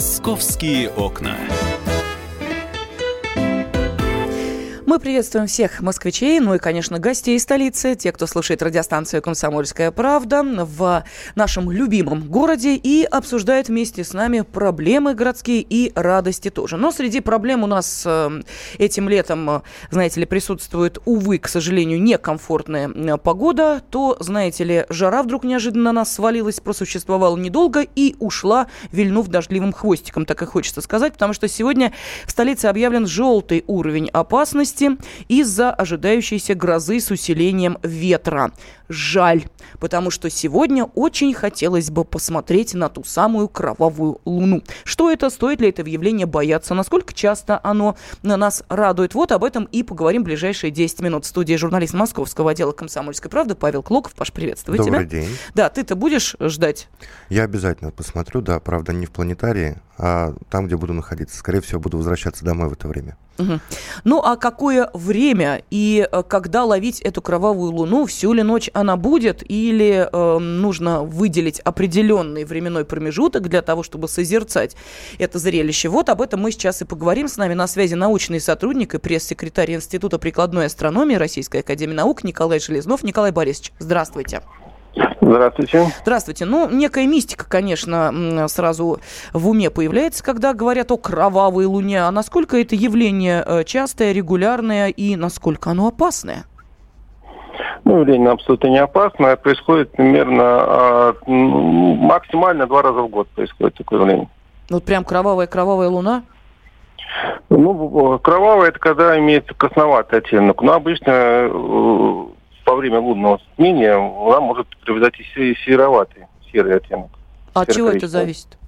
Московские окна. Мы приветствуем всех москвичей, ну и, конечно, гостей столицы, те, кто слушает радиостанцию «Комсомольская правда» в нашем любимом городе и обсуждает вместе с нами проблемы городские и радости тоже. Но среди проблем у нас э, этим летом, знаете ли, присутствует, увы, к сожалению, некомфортная погода. То, знаете ли, жара вдруг неожиданно на нас свалилась, просуществовала недолго и ушла, вильнув дождливым хвостиком, так и хочется сказать, потому что сегодня в столице объявлен желтый уровень опасности области из-за ожидающейся грозы с усилением ветра. Жаль, потому что сегодня очень хотелось бы посмотреть на ту самую кровавую луну. Что это, стоит ли это явление бояться, насколько часто оно на нас радует. Вот об этом и поговорим в ближайшие 10 минут. В студии журналист Московского отдела «Комсомольской правды» Павел Клоков. Паш, приветствую Добрый тебя. день. Да, ты-то будешь ждать? Я обязательно посмотрю, да, правда, не в планетарии, а там, где буду находиться. Скорее всего, буду возвращаться домой в это время. Угу. Ну, а какое время и э, когда ловить эту кровавую луну? Всю ли ночь она будет? Или э, нужно выделить определенный временной промежуток для того, чтобы созерцать это зрелище? Вот об этом мы сейчас и поговорим. С нами на связи научный сотрудник и пресс-секретарь Института прикладной астрономии Российской Академии Наук Николай Железнов. Николай Борисович, здравствуйте. Здравствуйте. Здравствуйте. Ну, некая мистика, конечно, сразу в уме появляется, когда говорят о кровавой луне. А насколько это явление э, частое, регулярное и насколько оно опасное? Ну, явление абсолютно не опасное. Происходит примерно а, максимально два раза в год происходит такое явление. Ну, вот прям кровавая-кровавая луна? Ну, кровавая это когда имеет красноватый оттенок. Но обычно э, во время лунного затмения она может приобретать и сероватый, серый оттенок. А от чего это зависит?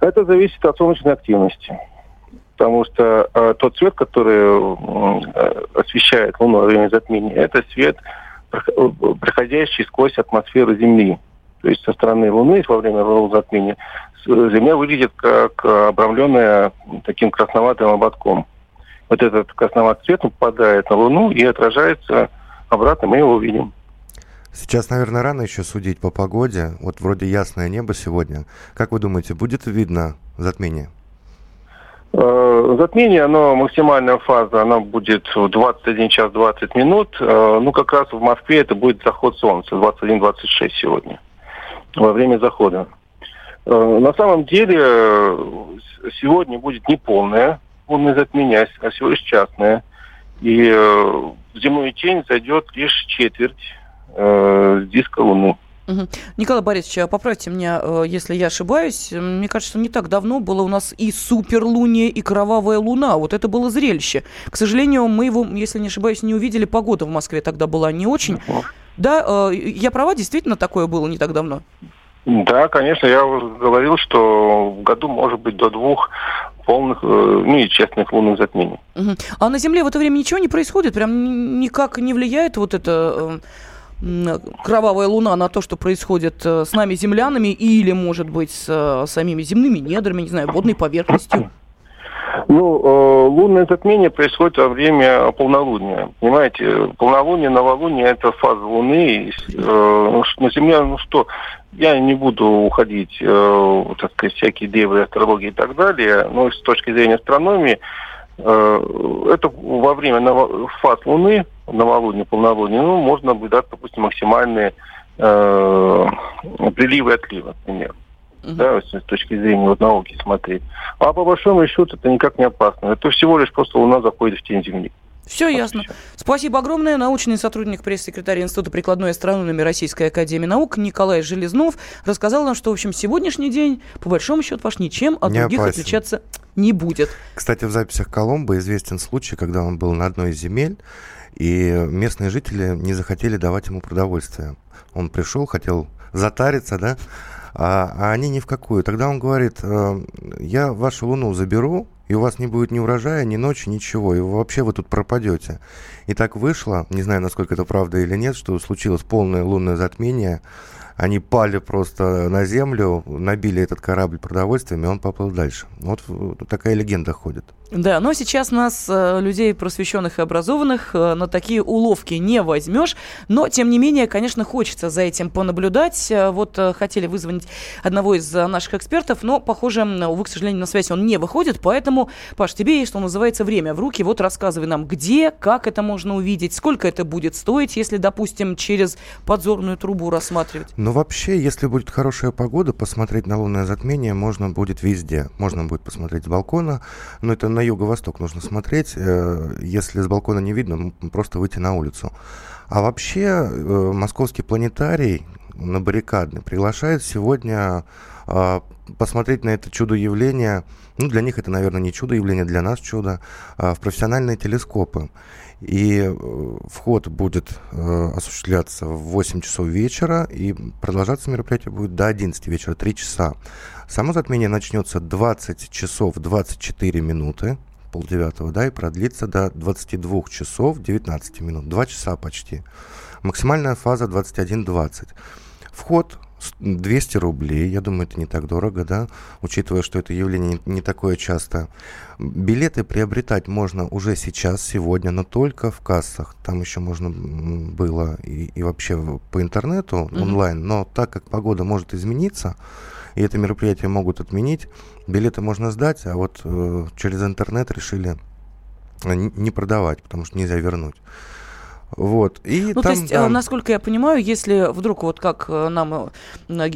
Это зависит от солнечной активности. Потому что э, тот свет, который э, освещает Луну во время затмения, это свет, проходящий сквозь атмосферу Земли. То есть со стороны Луны во время лунного затмения Земля выглядит как обрамленная таким красноватым ободком. Вот этот красноватый свет попадает на Луну и отражается обратно мы его увидим. Сейчас, наверное, рано еще судить по погоде. Вот вроде ясное небо сегодня. Как вы думаете, будет видно затмение? Э, затмение, оно максимальная фаза, она будет в 21 час 20 минут. Э, ну, как раз в Москве это будет заход солнца, 21-26 сегодня, во время захода. Э, на самом деле, сегодня будет не полное лунное затмение, а всего лишь частное. И в земную тень зайдет лишь четверть э, диска Луны. Угу. Николай Борисович, а поправьте меня, э, если я ошибаюсь. Мне кажется, не так давно было у нас и суперлуния, и кровавая луна. Вот это было зрелище. К сожалению, мы его, если не ошибаюсь, не увидели. Погода в Москве тогда была не очень. Угу. Да, э, я права, действительно такое было не так давно? Да, конечно, я уже говорил, что в году может быть до двух полных, э, ну и честных лунных затмений. А на Земле в это время ничего не происходит? Прям никак не влияет вот это э, кровавая луна на то, что происходит э, с нами землянами или, может быть, с самими земными недрами, не знаю, водной поверхностью? Ну, э, лунное затмение происходит во время полнолуния. Понимаете, полнолуние, новолуние – это фаза Луны. Э, на Земле, ну что, я не буду уходить, э, так сказать, всякие девы, астрологии и так далее, но с точки зрения астрономии, это во время фаз Луны, новолуния, полнолуния, ну, можно наблюдать, допустим, максимальные приливы и отливы, например uh-huh. да, с точки зрения вот, науки смотреть. А по большому счету это никак не опасно. Это всего лишь просто Луна заходит в тень Земли. Все вот ясно. Все. Спасибо огромное. Научный сотрудник пресс-секретаря Института прикладной астрономии Российской Академии Наук Николай Железнов рассказал нам, что, в общем, сегодняшний день, по большому счету, Паш, ничем от не других опасен. отличаться не будет. Кстати, в записях Коломбо известен случай, когда он был на одной из земель, и местные жители не захотели давать ему продовольствие. Он пришел, хотел затариться, да, а, а они ни в какую. Тогда он говорит, э, я вашу луну заберу, и у вас не будет ни урожая, ни ночи, ничего, и вообще вы тут пропадете. И так вышло, не знаю, насколько это правда или нет, что случилось полное лунное затмение, они пали просто на землю, набили этот корабль продовольствием, и он поплыл дальше. Вот такая легенда ходит. Да, но сейчас нас, э, людей просвещенных и образованных, э, на такие уловки не возьмешь. Но, тем не менее, конечно, хочется за этим понаблюдать. Э, вот хотели вызвонить одного из наших экспертов, но, похоже, увы, к сожалению, на связь он не выходит. Поэтому, Паш, тебе есть, что называется, время в руки. Вот рассказывай нам, где, как это можно увидеть, сколько это будет стоить, если, допустим, через подзорную трубу рассматривать. Ну, вообще, если будет хорошая погода, посмотреть на лунное затмение можно будет везде. Можно будет посмотреть с балкона, но это на юго-восток нужно смотреть. Э, если с балкона не видно, просто выйти на улицу. А вообще, э, московский планетарий на баррикадный приглашает сегодня э, посмотреть на это чудо-явление. Ну, для них это, наверное, не чудо-явление, для нас чудо. В профессиональные телескопы. И вход будет осуществляться в 8 часов вечера, и продолжаться мероприятие будет до 11 вечера, 3 часа. Само затмение начнется 20 часов 24 минуты, полдевятого, да, и продлится до 22 часов 19 минут, 2 часа почти. Максимальная фаза 21.20. Вход 200 рублей, я думаю, это не так дорого, да, учитывая, что это явление не, не такое часто. Билеты приобретать можно уже сейчас, сегодня, но только в кассах. Там еще можно было и, и вообще по интернету, mm-hmm. онлайн, но так как погода может измениться, и это мероприятие могут отменить. Билеты можно сдать, а вот э, через интернет решили э, не продавать, потому что нельзя вернуть. Вот. И ну, там, то есть, да. насколько я понимаю, если вдруг, вот как э, нам э,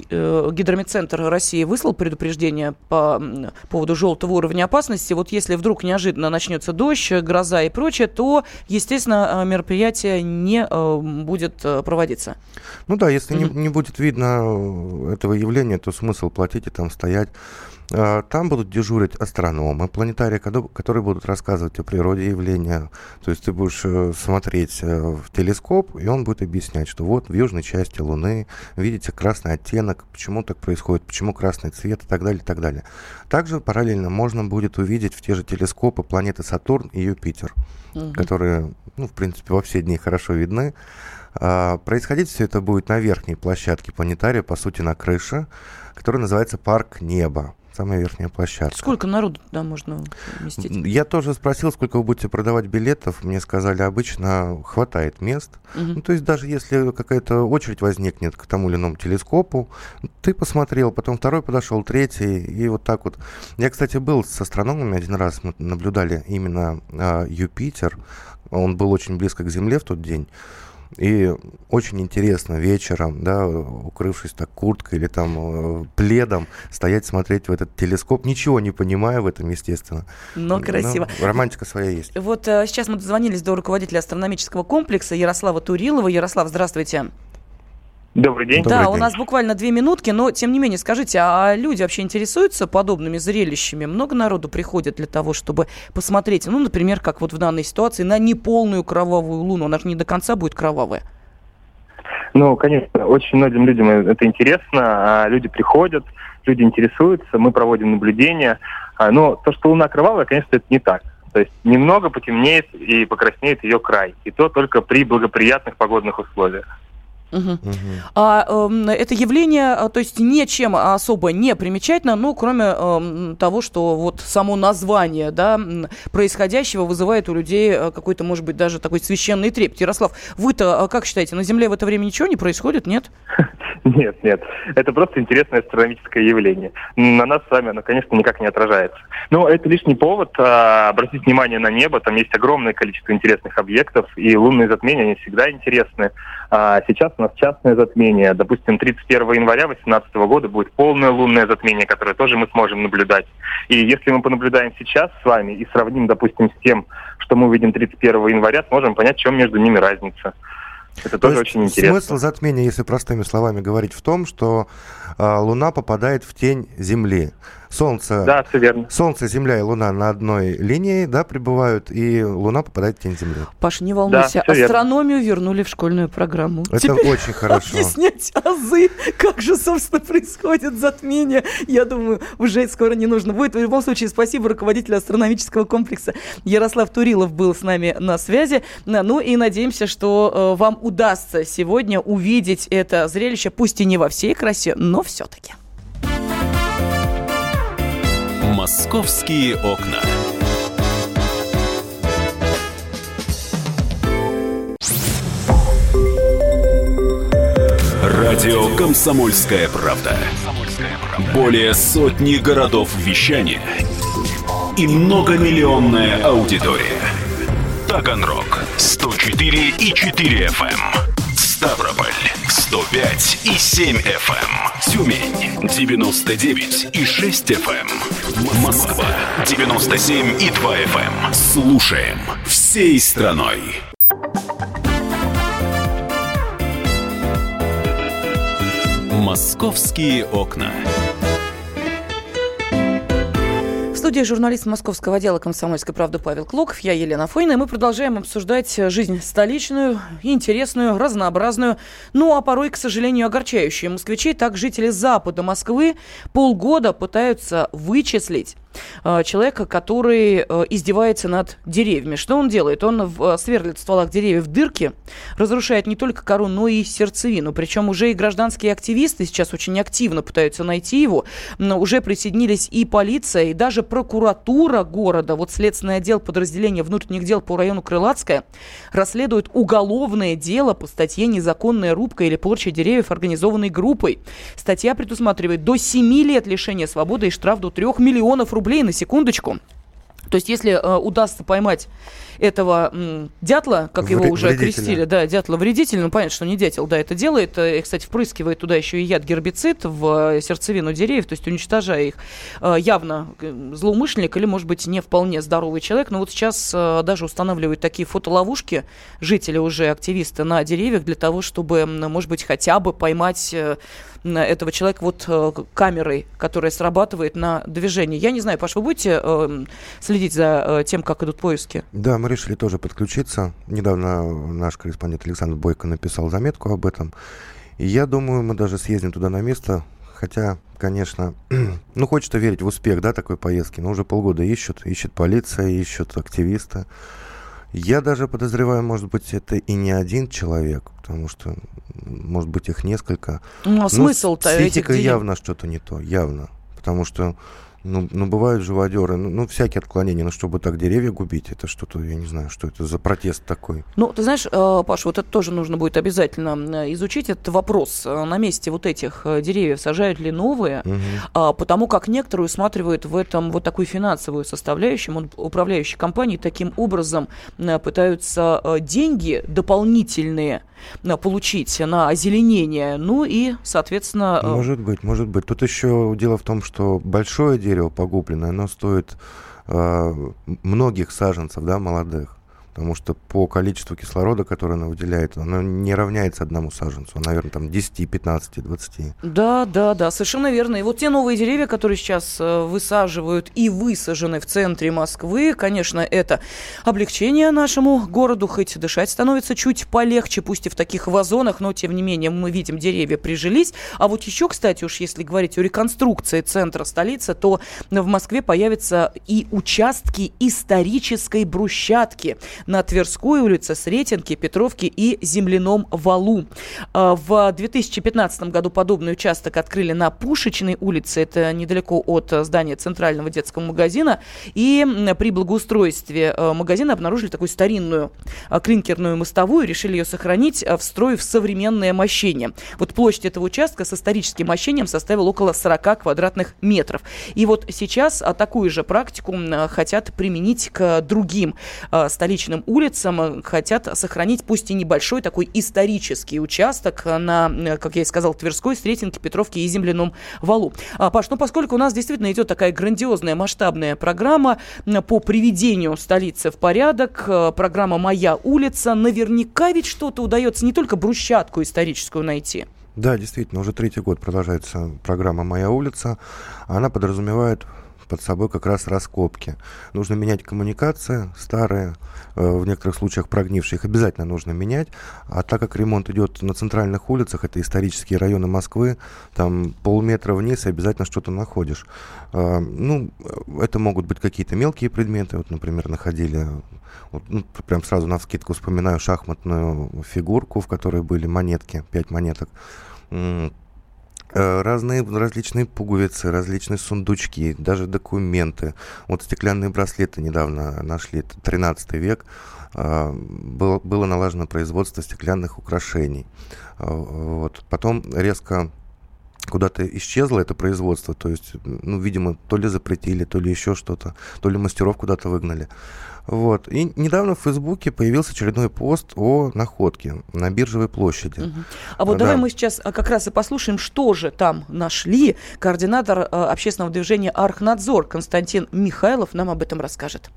Гидромедцентр России выслал предупреждение по поводу желтого уровня опасности, вот если вдруг неожиданно начнется дождь, гроза и прочее, то, естественно, мероприятие не будет проводиться. Ну да, если mm-hmm. не, не будет видно этого явления, то смысл платить и там стоять. А, там будут дежурить астрономы, планетарии, которые будут рассказывать о природе явления. То есть ты будешь э, смотреть э, в телескоп, и он будет объяснять, что вот в южной части Луны видите красный оттенок, почему так происходит, почему красный цвет и так далее, и так далее. Также параллельно можно будет увидеть в те же телескопы планеты Сатурн и Юпитер, угу. которые, ну, в принципе, во все дни хорошо видны. А, происходить все это будет на верхней площадке планетария, по сути, на крыше, которая называется Парк Неба самая верхняя площадка. Сколько народу туда можно вместить? Я тоже спросил, сколько вы будете продавать билетов. Мне сказали, обычно хватает мест. Угу. Ну, то есть даже если какая-то очередь возникнет к тому или иному телескопу, ты посмотрел, потом второй подошел, третий, и вот так вот. Я, кстати, был с астрономами один раз, мы наблюдали именно э, Юпитер. Он был очень близко к Земле в тот день. И очень интересно вечером, да, укрывшись так курткой или там э, пледом, стоять, смотреть в этот телескоп, ничего не понимая в этом, естественно. Но красиво. Но романтика своя есть. Вот э, сейчас мы дозвонились до руководителя астрономического комплекса Ярослава Турилова. Ярослав, здравствуйте. Добрый день. Да, Добрый у день. нас буквально две минутки, но тем не менее, скажите, а люди вообще интересуются подобными зрелищами? Много народу приходит для того, чтобы посмотреть, ну, например, как вот в данной ситуации, на неполную кровавую луну? Она же не до конца будет кровавая. Ну, конечно, очень многим людям это интересно. А люди приходят, люди интересуются, мы проводим наблюдения. А, но то, что луна кровавая, конечно, это не так. То есть немного потемнеет и покраснеет ее край. И то только при благоприятных погодных условиях. Угу. Угу. А, э, это явление, а, то есть ничем особо не примечательно, ну, кроме э, того, что вот само название, да, происходящего вызывает у людей э, какой-то, может быть, даже такой священный трепет. Ярослав, вы-то а, как считаете, на Земле в это время ничего не происходит, нет? Нет, нет. Это просто интересное астрономическое явление. На нас с вами оно, конечно, никак не отражается. Но это лишний повод а, обратить внимание на небо. Там есть огромное количество интересных объектов, и лунные затмения, они всегда интересны. А сейчас у нас частное затмение. Допустим, 31 января 2018 года будет полное лунное затмение, которое тоже мы сможем наблюдать. И если мы понаблюдаем сейчас с вами и сравним, допустим, с тем, что мы увидим 31 января, сможем понять, в чем между ними разница. Это То тоже очень интересно. Смысл затмения, если простыми словами говорить, в том, что э, Луна попадает в тень Земли. Солнце, да, все верно. Солнце, Земля и Луна на одной линии, да, прибывают, и Луна попадает в тень Земли. Паш, не волнуйся, да, астрономию верно. вернули в школьную программу. Это Теперь очень хорошо. Объяснять азы, как же, собственно, происходит затмение, я думаю, уже скоро не нужно будет. В любом случае, спасибо руководителю астрономического комплекса Ярослав Турилов был с нами на связи. Ну и надеемся, что э, вам удастся сегодня увидеть это зрелище, пусть и не во всей красе, но все-таки. Московские окна. Радио Комсомольская правда". Более сотни городов вещания и многомиллионная аудитория. Таганрог 104 и 4 FM. Ставрополь 105 и 7 FM. Эм. Тюмень 99 и 6 FM. Эм. Москва 97 и 2 FM. Эм. Слушаем всей страной. Московские окна студии журналист московского отдела «Комсомольской правды» Павел Клоков, я Елена Фойна, и мы продолжаем обсуждать жизнь столичную, интересную, разнообразную, ну а порой, к сожалению, огорчающую москвичей. Так жители запада Москвы полгода пытаются вычислить, Э, человека, который э, издевается над деревьями. Что он делает? Он э, сверлит в стволах деревьев дырки, разрушает не только кору, но и сердцевину. Причем уже и гражданские активисты сейчас очень активно пытаются найти его. Но уже присоединились и полиция, и даже прокуратура города. Вот Следственный отдел подразделения внутренних дел по району Крылатская расследует уголовное дело по статье «Незаконная рубка или порча деревьев организованной группой». Статья предусматривает до 7 лет лишения свободы и штраф до 3 миллионов рублей рублей на секундочку. То есть, если э, удастся поймать этого м, дятла, как его уже окрестили, да, дятла-вредитель, ну, понятно, что не дятел, да, это делает, э, и, кстати, впрыскивает туда еще и яд гербицид в э, сердцевину деревьев, то есть уничтожая их, э, явно злоумышленник или, может быть, не вполне здоровый человек, но вот сейчас даже устанавливают такие фотоловушки жители уже, активисты на деревьях для того, чтобы, может быть, хотя бы поймать этого человека вот камерой, которая срабатывает на движение. Я не знаю, Паш, вы будете э, следить за э, тем, как идут поиски? Да, мы мы решили тоже подключиться. Недавно наш корреспондент Александр Бойко написал заметку об этом. И я думаю, мы даже съездим туда на место. Хотя, конечно, ну хочется верить в успех, да, такой поездки. Но уже полгода ищут, ищет полиция, ищут активисты. Я даже подозреваю, может быть, это и не один человек, потому что, может быть, их несколько. Ну, а смысл-то этих явно что-то не то, явно. Потому что ну, ну, бывают живодеры, ну, ну, всякие отклонения, но чтобы так деревья губить, это что-то, я не знаю, что это за протест такой. Ну, ты знаешь, э, Паш, вот это тоже нужно будет обязательно изучить, этот вопрос. Э, на месте вот этих э, деревьев сажают ли новые, угу. потому как некоторые усматривают в этом вот такую финансовую составляющую, управляющие компании таким образом пытаются деньги дополнительные получить на озеленение, ну и, соответственно... Может быть, может быть. Тут еще дело в том, что большое дерево, дерево погубленное, оно стоит э, многих саженцев, да, молодых потому что по количеству кислорода, которое она выделяет, оно не равняется одному саженцу, наверное, там 10, 15, 20. Да, да, да, совершенно верно. И вот те новые деревья, которые сейчас э, высаживают и высажены в центре Москвы, конечно, это облегчение нашему городу, хоть дышать становится чуть полегче, пусть и в таких вазонах, но тем не менее мы видим, деревья прижились. А вот еще, кстати, уж если говорить о реконструкции центра столицы, то в Москве появятся и участки исторической брусчатки на Тверской улице, Сретенке, Петровке и Земляном валу. А, в 2015 году подобный участок открыли на Пушечной улице, это недалеко от здания Центрального детского магазина, и при благоустройстве а, магазина обнаружили такую старинную а, клинкерную мостовую, решили ее сохранить, встроив современное мощение. Вот площадь этого участка с историческим мощением составила около 40 квадратных метров. И вот сейчас такую же практику хотят применить к другим столичным главным улицам э, хотят сохранить пусть и небольшой такой исторический участок на, э, как я и сказал, Тверской, Сретенке, Петровке и Земляном валу. А, Паш, ну поскольку у нас действительно идет такая грандиозная масштабная программа по приведению столицы в порядок, э, программа «Моя улица», наверняка ведь что-то удается не только брусчатку историческую найти. Да, действительно, уже третий год продолжается программа «Моя улица». Она подразумевает под собой как раз раскопки. Нужно менять коммуникации старые, э, в некоторых случаях прогнившие, их обязательно нужно менять. А так как ремонт идет на центральных улицах, это исторические районы Москвы, там полметра вниз и обязательно что-то находишь. Э, ну, это могут быть какие-то мелкие предметы. Вот, например, находили, вот, ну, прям сразу на вскидку вспоминаю шахматную фигурку, в которой были монетки, пять монеток разные различные пуговицы, различные сундучки, даже документы. Вот стеклянные браслеты недавно нашли, 13 век. А, было, было налажено производство стеклянных украшений. А, вот. Потом резко куда-то исчезло это производство, то есть, ну, видимо, то ли запретили, то ли еще что-то, то ли мастеров куда-то выгнали. Вот. И недавно в Фейсбуке появился очередной пост о находке на биржевой площади. Угу. А вот да. давай мы сейчас а, как раз и послушаем, что же там нашли. Координатор э, общественного движения «Архнадзор» Константин Михайлов нам об этом расскажет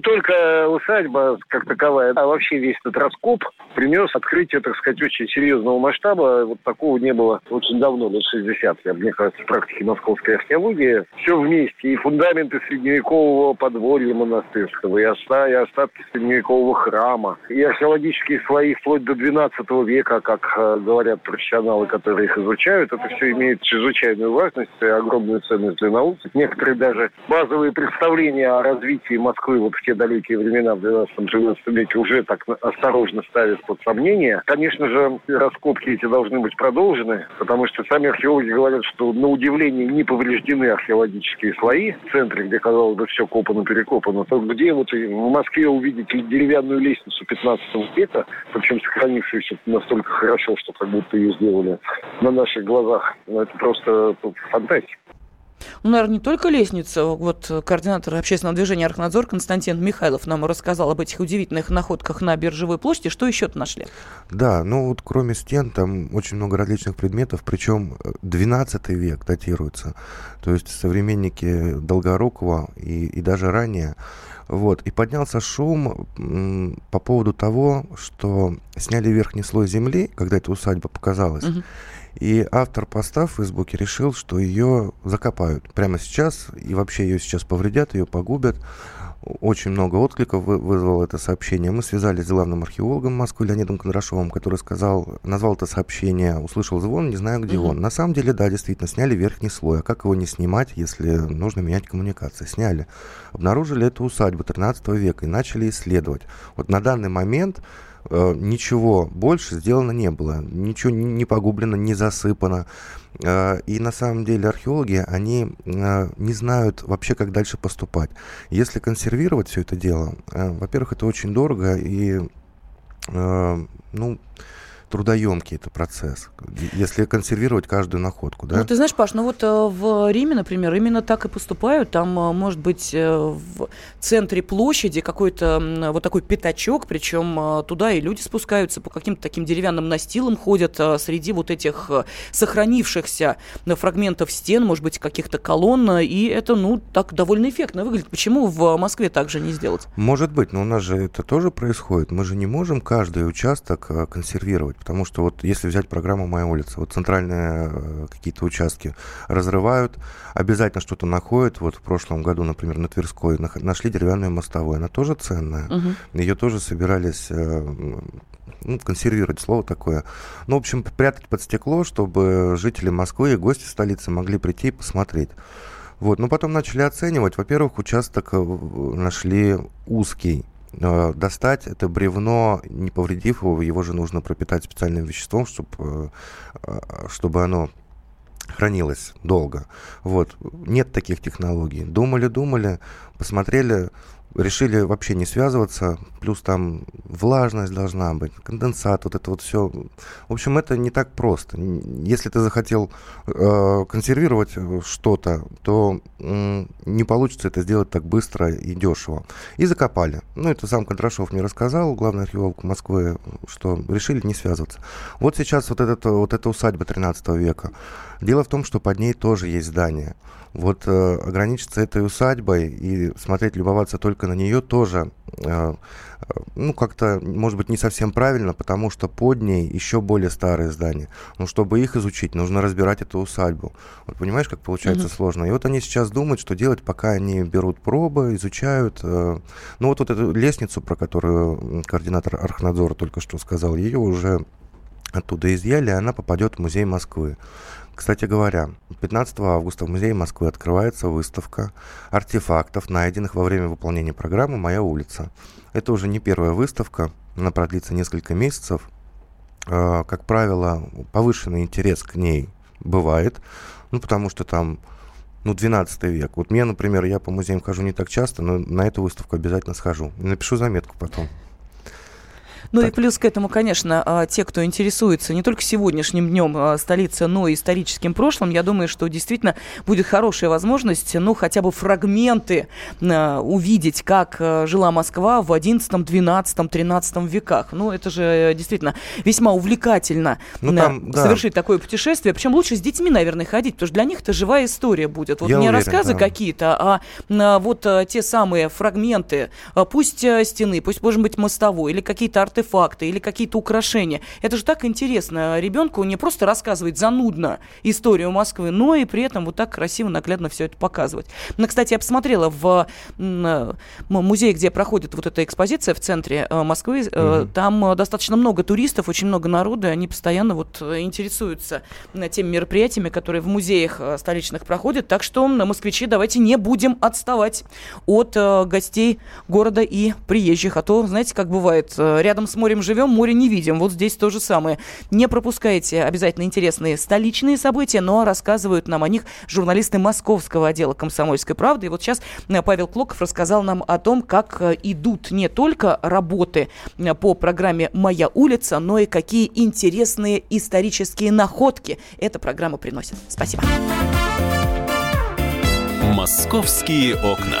только усадьба как таковая, а вообще весь этот раскоп принес открытие, так сказать, очень серьезного масштаба. Вот такого не было очень давно, лет 60, я, мне кажется, в практике московской археологии. Все вместе, и фундаменты средневекового подворья монастырского, и, оста, и остатки средневекового храма, и археологические слои вплоть до 12 века, как э, говорят профессионалы, которые их изучают. Это все имеет чрезвычайную важность и огромную ценность для науки. Некоторые даже базовые представления о развитии Москвы вот в те далекие времена в 12-13 веке уже так осторожно ставят под сомнение. Конечно же, раскопки эти должны быть продолжены, потому что сами археологи говорят, что на удивление не повреждены археологические слои в центре, где, казалось бы, все копано-перекопано. То где вот в Москве увидеть деревянную лестницу 15 века, причем сохранившуюся настолько хорошо, что как будто ее сделали на наших глазах, ну, это просто фантастика. Ну, наверное, не только лестница. Вот координатор общественного движения «Архнадзор» Константин Михайлов нам рассказал об этих удивительных находках на Биржевой площади. Что еще-то нашли? Да, ну вот кроме стен там очень много различных предметов, причем 12 век датируется. То есть современники Долгорукова и, и даже ранее. Вот. И поднялся шум по поводу того, что сняли верхний слой земли, когда эта усадьба показалась. Угу. И автор поста в Фейсбуке решил, что ее закопают прямо сейчас, и вообще ее сейчас повредят, ее погубят. Очень много откликов вызвало это сообщение. Мы связались с главным археологом Москвы Леонидом Кондрашовым, который сказал, назвал это сообщение, услышал звон, не знаю, где mm-hmm. он. На самом деле, да, действительно, сняли верхний слой. А как его не снимать, если нужно менять коммуникации? Сняли. Обнаружили эту усадьбу 13 века и начали исследовать. Вот на данный момент ничего больше сделано не было. Ничего не погублено, не засыпано. Э, и на самом деле археологи, они э, не знают вообще, как дальше поступать. Если консервировать все это дело, во-первых, это очень дорого и, ну, трудоемкий это процесс, если консервировать каждую находку. Да? Ну, ты знаешь, Паш, ну вот э, в Риме, например, именно так и поступают. Там, э, может быть, э, в центре площади какой-то вот такой пятачок, причем туда и люди спускаются по каким-то таким деревянным настилам, ходят среди вот этих сохранившихся фрагментов стен, может быть, каких-то колонн, и это, ну, так довольно эффектно выглядит. Почему в Москве так же не сделать? Может быть, но у нас же это тоже происходит. Мы же не можем каждый участок консервировать. Потому что вот если взять программу «Моя улица», вот центральные э, какие-то участки разрывают, обязательно что-то находят. Вот в прошлом году, например, на Тверской нашли деревянную мостовую. Она тоже ценная. Угу. Ее тоже собирались э, ну, консервировать слово такое. Ну, в общем, прятать под стекло, чтобы жители Москвы и гости столицы могли прийти и посмотреть. Вот, но потом начали оценивать. Во-первых, участок э, нашли узкий. Э, достать это бревно, не повредив его, его же нужно пропитать специальным веществом, чтобы, э, э, чтобы оно хранилось долго. Вот. Нет таких технологий. Думали, думали, посмотрели, решили вообще не связываться, плюс там влажность должна быть, конденсат, вот это вот все. В общем, это не так просто. Если ты захотел э, консервировать что-то, то э, не получится это сделать так быстро и дешево. И закопали. Ну, это сам Кондрашов мне рассказал, главный археолог Москвы, что решили не связываться. Вот сейчас вот, этот, вот эта усадьба 13 века. Дело в том, что под ней тоже есть здание. Вот э, ограничиться этой усадьбой и смотреть, любоваться только на нее тоже э, ну, как-то, может быть, не совсем правильно, потому что под ней еще более старые здания. Но чтобы их изучить, нужно разбирать эту усадьбу. Вот понимаешь, как получается mm-hmm. сложно. И вот они сейчас думают, что делать, пока они берут пробы, изучают. Э, ну, вот, вот эту лестницу, про которую координатор Архнадзора только что сказал, ее уже оттуда изъяли, и она попадет в музей Москвы. Кстати говоря, 15 августа в Музее Москвы открывается выставка артефактов, найденных во время выполнения программы «Моя улица». Это уже не первая выставка, она продлится несколько месяцев. А, как правило, повышенный интерес к ней бывает, ну, потому что там ну, 12 век. Вот мне, например, я по музеям хожу не так часто, но на эту выставку обязательно схожу. Напишу заметку потом. Ну так. и плюс к этому, конечно, а, те, кто интересуется не только сегодняшним днем а, столицы, но и историческим прошлым, я думаю, что действительно будет хорошая возможность, ну, хотя бы фрагменты а, увидеть, как жила Москва в 11, 12, 13 веках. Ну, это же действительно весьма увлекательно ну, там, совершить да. такое путешествие. Причем лучше с детьми, наверное, ходить, потому что для них это живая история будет. Вот я не уверен, рассказы да. какие-то, а вот те самые фрагменты, пусть стены, пусть, может быть, мостовой или какие-то арты артефакты или какие-то украшения. Это же так интересно. Ребенку не просто рассказывать занудно историю Москвы, но и при этом вот так красиво, наглядно все это показывать. Ну, кстати, я посмотрела в музее, где проходит вот эта экспозиция в центре э, Москвы. Угу. Там достаточно много туристов, очень много народа, они постоянно вот интересуются теми мероприятиями, которые в музеях столичных проходят. Так что, москвичи, давайте не будем отставать от гостей города и приезжих. А то, знаете, как бывает, рядом с морем живем, море не видим. Вот здесь то же самое. Не пропускайте обязательно интересные столичные события, но рассказывают нам о них журналисты московского отдела «Комсомольской правды». И вот сейчас э, Павел Клоков рассказал нам о том, как э, идут не только работы э, по программе «Моя улица», но и какие интересные исторические находки эта программа приносит. Спасибо. «Московские окна».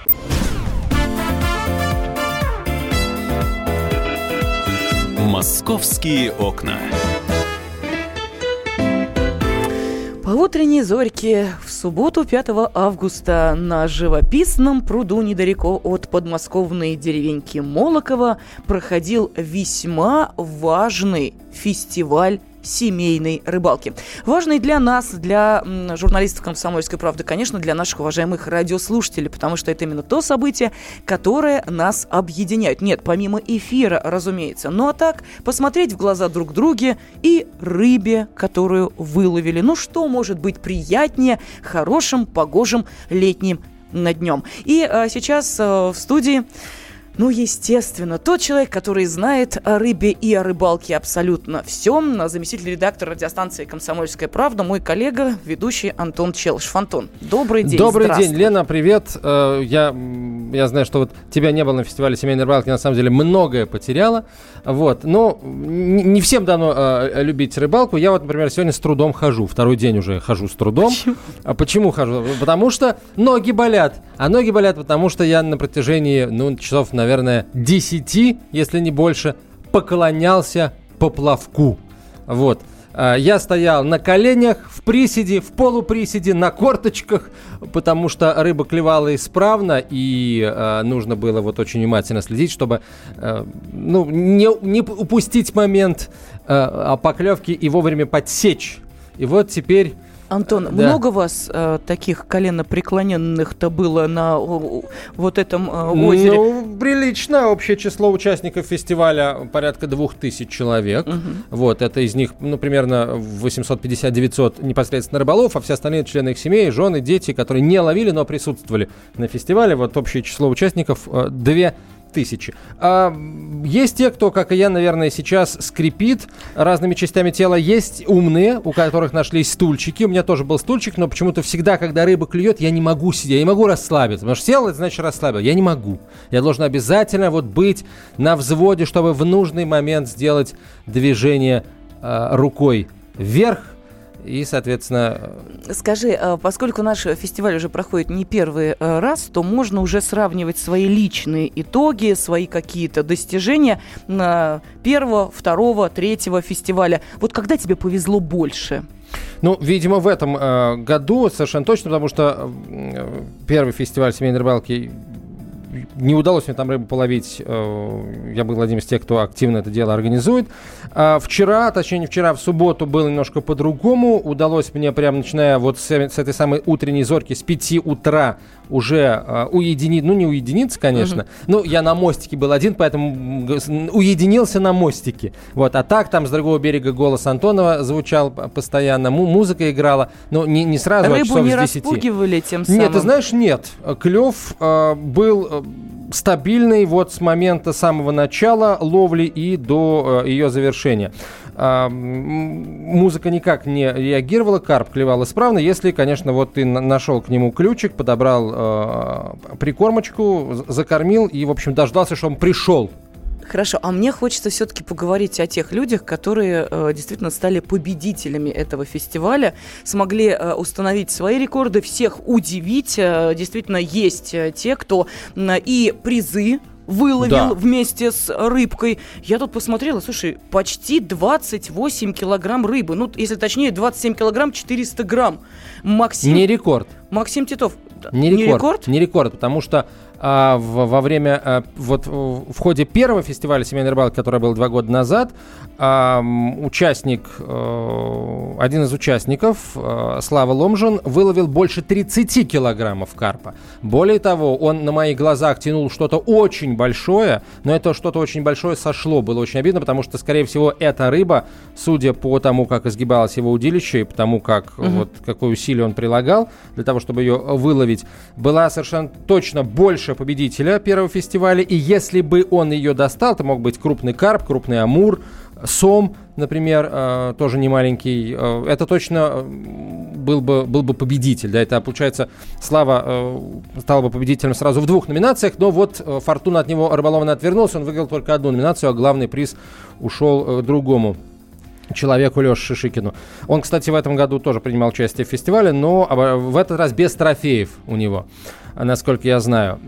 Московские окна. По утренней зорьке в субботу 5 августа на живописном пруду недалеко от подмосковной деревеньки Молокова проходил весьма важный фестиваль семейной рыбалки. Важный для нас, для журналистов «Комсомольской правды», конечно, для наших уважаемых радиослушателей, потому что это именно то событие, которое нас объединяет. Нет, помимо эфира, разумеется. Ну а так, посмотреть в глаза друг друге и рыбе, которую выловили. Ну что может быть приятнее хорошим, погожим летним днем. И а, сейчас а, в студии ну, естественно, тот человек, который знает о рыбе и о рыбалке абсолютно все, заместитель редактора радиостанции «Комсомольская правда», мой коллега, ведущий Антон Челышев. Антон, добрый день, Добрый день, Лена, привет. Э, я, я знаю, что вот тебя не было на фестивале семейной рыбалки, на самом деле многое потеряла. Вот, но не всем дано э, любить рыбалку. Я вот, например, сегодня с трудом хожу, второй день уже хожу с трудом. Почему? А почему хожу? Потому что ноги болят. А ноги болят, потому что я на протяжении, ну, часов, наверное, 10, если не больше, поклонялся поплавку. Вот. А, я стоял на коленях, в приседе, в полуприседе, на корточках, потому что рыба клевала исправно, и э, нужно было вот очень внимательно следить, чтобы э, ну, не, не упустить момент э, поклевки и вовремя подсечь. И вот теперь Антон, да. много вас э, таких коленопреклоненных-то было на о, вот этом э, озере? Ну, прилично. Общее число участников фестиваля порядка двух тысяч человек. Угу. Вот, это из них, ну, примерно 850-900 непосредственно рыболов, а все остальные члены их семей, жены, дети, которые не ловили, но присутствовали на фестивале. Вот общее число участников э, две тысячи. А, есть те, кто, как и я, наверное, сейчас скрипит разными частями тела. Есть умные, у которых нашлись стульчики. У меня тоже был стульчик, но почему-то всегда, когда рыба клюет, я не могу сидеть, я не могу расслабиться. Потому что сел, это значит расслабил. Я не могу. Я должен обязательно вот быть на взводе, чтобы в нужный момент сделать движение э, рукой вверх, и, соответственно... Скажи, э, поскольку наш фестиваль уже проходит не первый э, раз, то можно уже сравнивать свои личные итоги, свои какие-то достижения на первого, второго, третьего фестиваля. Вот когда тебе повезло больше? Ну, видимо, в этом э, году совершенно точно, потому что э, первый фестиваль семейной рыбалки не удалось мне там рыбу половить. Э, я был одним из тех, кто активно это дело организует. А вчера, точнее не вчера, в субботу было немножко по-другому. Удалось мне прямо начиная вот с, с этой самой утренней зорки с 5 утра уже uh, уединить, ну не уединиться, конечно, uh-huh. ну я на мостике был один, поэтому уединился на мостике, вот, а так там с другого берега голос Антонова звучал постоянно, му- музыка играла, но не, не сразу, а Рыбу а не с 10. распугивали тем самым? Нет, ты знаешь, нет, клев uh, был э, стабильный вот с момента самого начала ловли и до э, ее завершения. А, музыка никак не реагировала, карп клевал исправно, если, конечно, вот ты нашел к нему ключик, подобрал э, прикормочку, закормил и, в общем, дождался, что он пришел Хорошо, а мне хочется все-таки поговорить о тех людях, которые э, действительно стали победителями этого фестиваля, смогли э, установить свои рекорды, всех удивить. Э, действительно, есть э, те, кто и призы выловил да. вместе с рыбкой. Я тут посмотрела, слушай, почти 28 килограмм рыбы. Ну, если точнее, 27 килограмм 400 грамм. Максим... Не рекорд. Максим Титов. Не рекорд. Не рекорд, не рекорд потому что а, в, во время, а, вот в ходе первого фестиваля семейной рыбалки, который был два года назад, а, участник, а, один из участников, а, Слава Ломжин, выловил больше 30 килограммов карпа. Более того, он на моих глазах тянул что-то очень большое, но это что-то очень большое сошло. Было очень обидно, потому что, скорее всего, эта рыба, судя по тому, как изгибалось его удилище и по тому, как, угу. вот, какое усилие он прилагал для того, чтобы ее выловить, была совершенно точно больше больше победителя первого фестиваля, и если бы он ее достал, это мог быть крупный карп, крупный амур, сом, например, э, тоже не маленький, э, это точно э, был бы, был бы победитель. Да, это, получается, Слава э, стал бы победителем сразу в двух номинациях, но вот э, Фортуна от него рыболовно отвернулся, он выиграл только одну номинацию, а главный приз ушел э, другому человеку Леше Шишикину. Он, кстати, в этом году тоже принимал участие в фестивале, но в этот раз без трофеев у него насколько я знаю.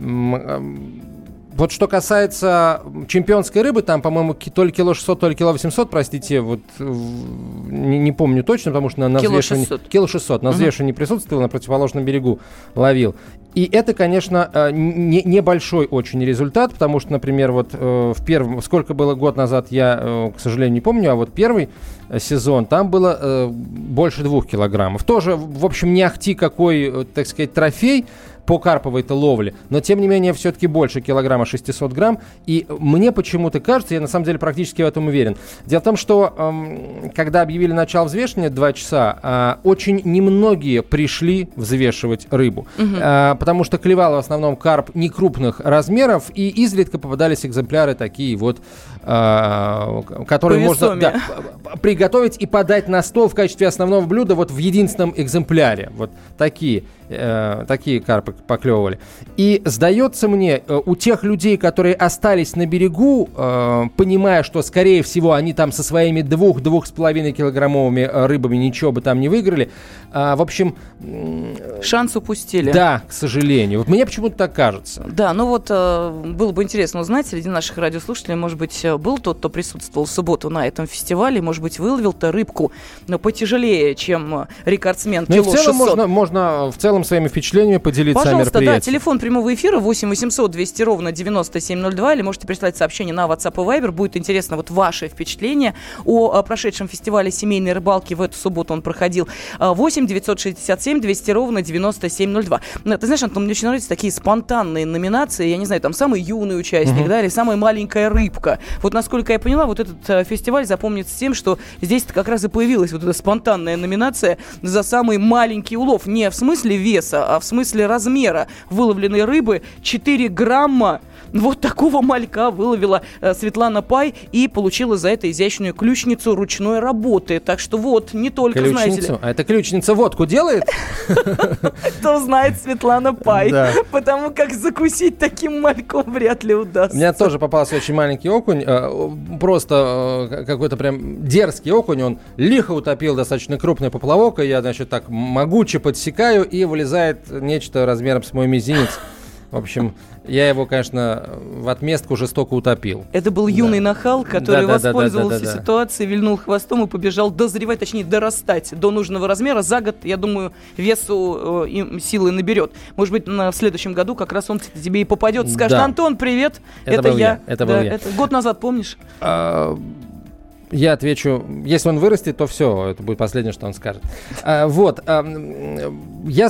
Вот что касается чемпионской рыбы, там, по-моему, то ли кило 600, то ли кило 800, простите, вот не, не помню точно, потому что на, на кило взвешивании... 600. Кило 600. На угу. взвешивании присутствовал, на противоположном берегу ловил. И это, конечно, э, не, небольшой очень результат, потому что, например, вот э, в первом, сколько было год назад, я, э, к сожалению, не помню, а вот первый сезон, там было больше двух килограммов. Тоже, в общем, не ахти какой, так сказать, трофей, по карповой-то ловле, но тем не менее все-таки больше килограмма 600 грамм. И мне почему-то кажется, я на самом деле практически в этом уверен. Дело в том, что эм, когда объявили начало взвешивания 2 часа, э, очень немногие пришли взвешивать рыбу, угу. э, потому что клевал в основном карп некрупных размеров, и изредка попадались экземпляры такие вот, э, которые можно да, приготовить и подать на стол в качестве основного блюда вот в единственном экземпляре. Вот такие, э, такие карпы поклевывали. И сдается мне, э, у тех людей, которые остались на берегу, э, понимая, что, скорее всего, они там со своими двух-двух с половиной килограммовыми э, рыбами ничего бы там не выиграли, в общем... Шанс упустили. Да, к сожалению. Вот мне почему-то так кажется. Да, ну вот было бы интересно узнать среди наших радиослушателей, может быть, был тот, кто присутствовал в субботу на этом фестивале, может быть, выловил-то рыбку но потяжелее, чем рекордсмен ну, кило в целом 600. Можно, можно в целом своими впечатлениями поделиться Пожалуйста, да, телефон прямого эфира 8 800 200 ровно 9702, или можете прислать сообщение на WhatsApp и Viber. Будет интересно вот ваши впечатления о, о прошедшем фестивале семейной рыбалки. В эту субботу он проходил. 8 967 200 ровно 9702. Ну, ты знаешь, Антон, мне очень нравятся такие спонтанные номинации. Я не знаю, там самый юный участник, mm-hmm. да, или самая маленькая рыбка. Вот насколько я поняла, вот этот э, фестиваль запомнится тем, что здесь как раз и появилась вот эта спонтанная номинация за самый маленький улов. Не в смысле веса, а в смысле размера выловленной рыбы 4 грамма Вот такого малька выловила э, Светлана Пай и получила за это изящную ключницу ручной работы. Так что вот, не только, знаете ли, Ключницу? А эта ключница водку делает? кто знает Светлана Пай. Потому как закусить таким мальком вряд ли удастся. У меня тоже попался очень маленький окунь, э, просто э, какой-то прям дерзкий окунь, он лихо утопил достаточно крупный поплавок, и я, значит, так могуче подсекаю, и вылезает нечто размером с мой мизинец. В общем, я его, конечно, в отместку жестоко утопил. Это был юный нахал, который Да-да-да-да-да-да-да. воспользовался ситуацией, вильнул хвостом и побежал дозревать, точнее дорастать до нужного размера. За год, я думаю, весу э, им силы наберет. Может быть, на, в следующем году как раз он тебе и попадет. Скажет, Да. Антон, привет, Это это, был я. я, это был Да, я. это год назад, помнишь? А, Я отвечу, если он вырастет, то все, это будет последнее, что он скажет. А, вот, а, я,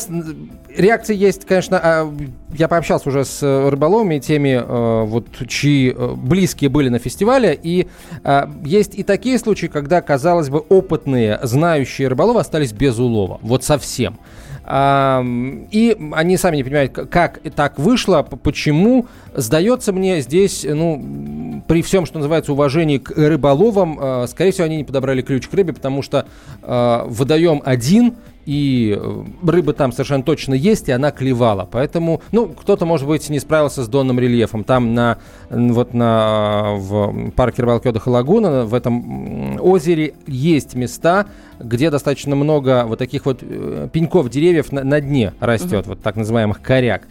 реакции есть, конечно, а, я пообщался уже с рыболовами, теми, э, вот, чьи э, близкие были на фестивале, и а, есть и такие случаи, когда, казалось бы, опытные, знающие рыболовы остались без улова, вот совсем. И они сами не понимают, как так вышло, почему. Сдается мне здесь, ну, при всем, что называется, уважении к рыболовам, э, скорее всего, они не подобрали ключ к рыбе, потому что э, водоем один, и э, рыба там совершенно точно есть, и она клевала. Поэтому, ну, кто-то, может быть, не справился с донным рельефом. Там на, вот на, в парке рыбалки отдыха Лагуна, в этом озере есть места, где достаточно много вот таких вот э, пеньков деревьев на, на дне растет, вот так называемых коряк.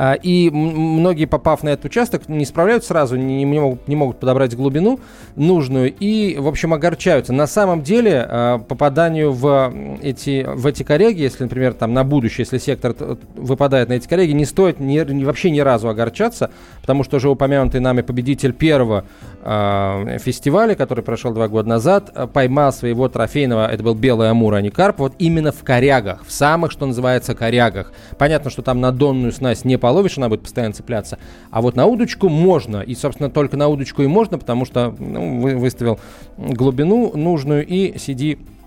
А, И многие, попав на этот участок, не справляются сразу, не, не могут, не могут подобрать глубину нужную и, в общем, огорчаются. На самом деле, а, попаданию в эти, в эти коряги, если, например, там на будущее, если сектор выпадает на эти коряги, не стоит ни- вообще ни разу огорчаться, потому что уже упомянутый нами победитель первого а, фестиваля, который прошел два года назад, а, поймал своего трофейного, это был белый амур, а не карп, вот именно в корягах, в самых, что называется, корягах. Понятно, что там на донную снасть не половишь, она будет постоянно цепляться, а вот на удочку можно, и, собственно, только на удочку и можно, потому что ну, вы- выставил глубину нужную и сиди э,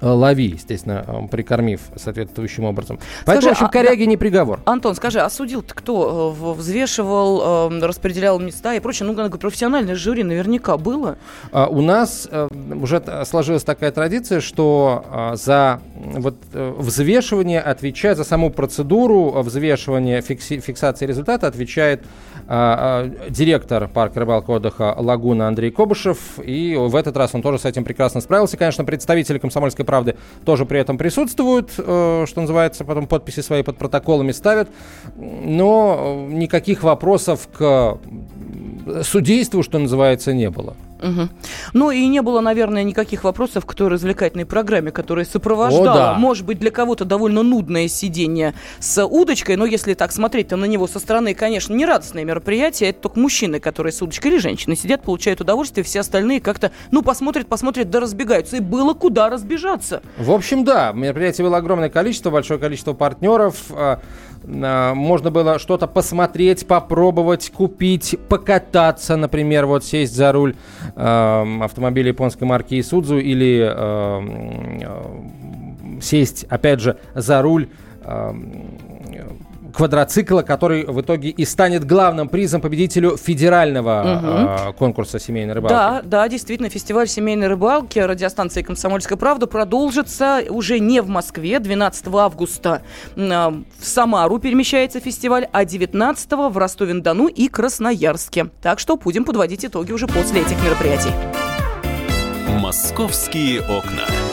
лови, естественно, э, прикормив соответствующим образом. Поэтому, в общем, а- коряги не приговор. Антон, скажи, а судил-то кто? Э, Взвешивал, э, распределял места и прочее? Ну, профессиональное жюри наверняка было. А, У нас э, уже сложилась такая традиция, что а, за вот, э, взвешивание отвечает, за саму процедуру э, взвешивания, фикси- фиксации результата отвечает а, а, директор парка рыбалки отдыха Лагуна Андрей Кобышев. И в этот раз он тоже с этим прекрасно справился. Конечно, представители «Комсомольской правды» тоже при этом присутствуют, э, что называется, потом подписи свои под протоколами ставят. Но никаких вопросов к судейству, что называется, не было. Мгм. Ну и не было, наверное, никаких вопросов к той развлекательной программе, которая сопровождала, О, да. может быть, для кого-то довольно нудное сидение с удочкой, но если так смотреть-то на него со стороны, конечно, не радостное мероприятие, это только мужчины, которые с удочкой или женщины сидят, получают удовольствие, все остальные как-то, ну, посмотрят, посмотрят, да разбегаются. И было куда разбежаться. В общем, да, мероприятий было огромное количество, большое количество партнеров. А, Можно было что-то посмотреть, попробовать, купить, покататься, например, вот сесть за руль эм, автомобиля японской марки Исудзу или эм, э, сесть, опять же, за руль эм, квадроцикла, который в итоге и станет главным призом победителю федерального э, конкурса семейной рыбалки. Да, да, действительно, фестиваль семейной рыбалки радиостанции «Комсомольская правда» продолжится уже не в Москве. 12 августа м, в Самару перемещается фестиваль, а 19 в Ростове-на-Дону и Красноярске. Так что будем подводить итоги уже после этих мероприятий. «Московские окна».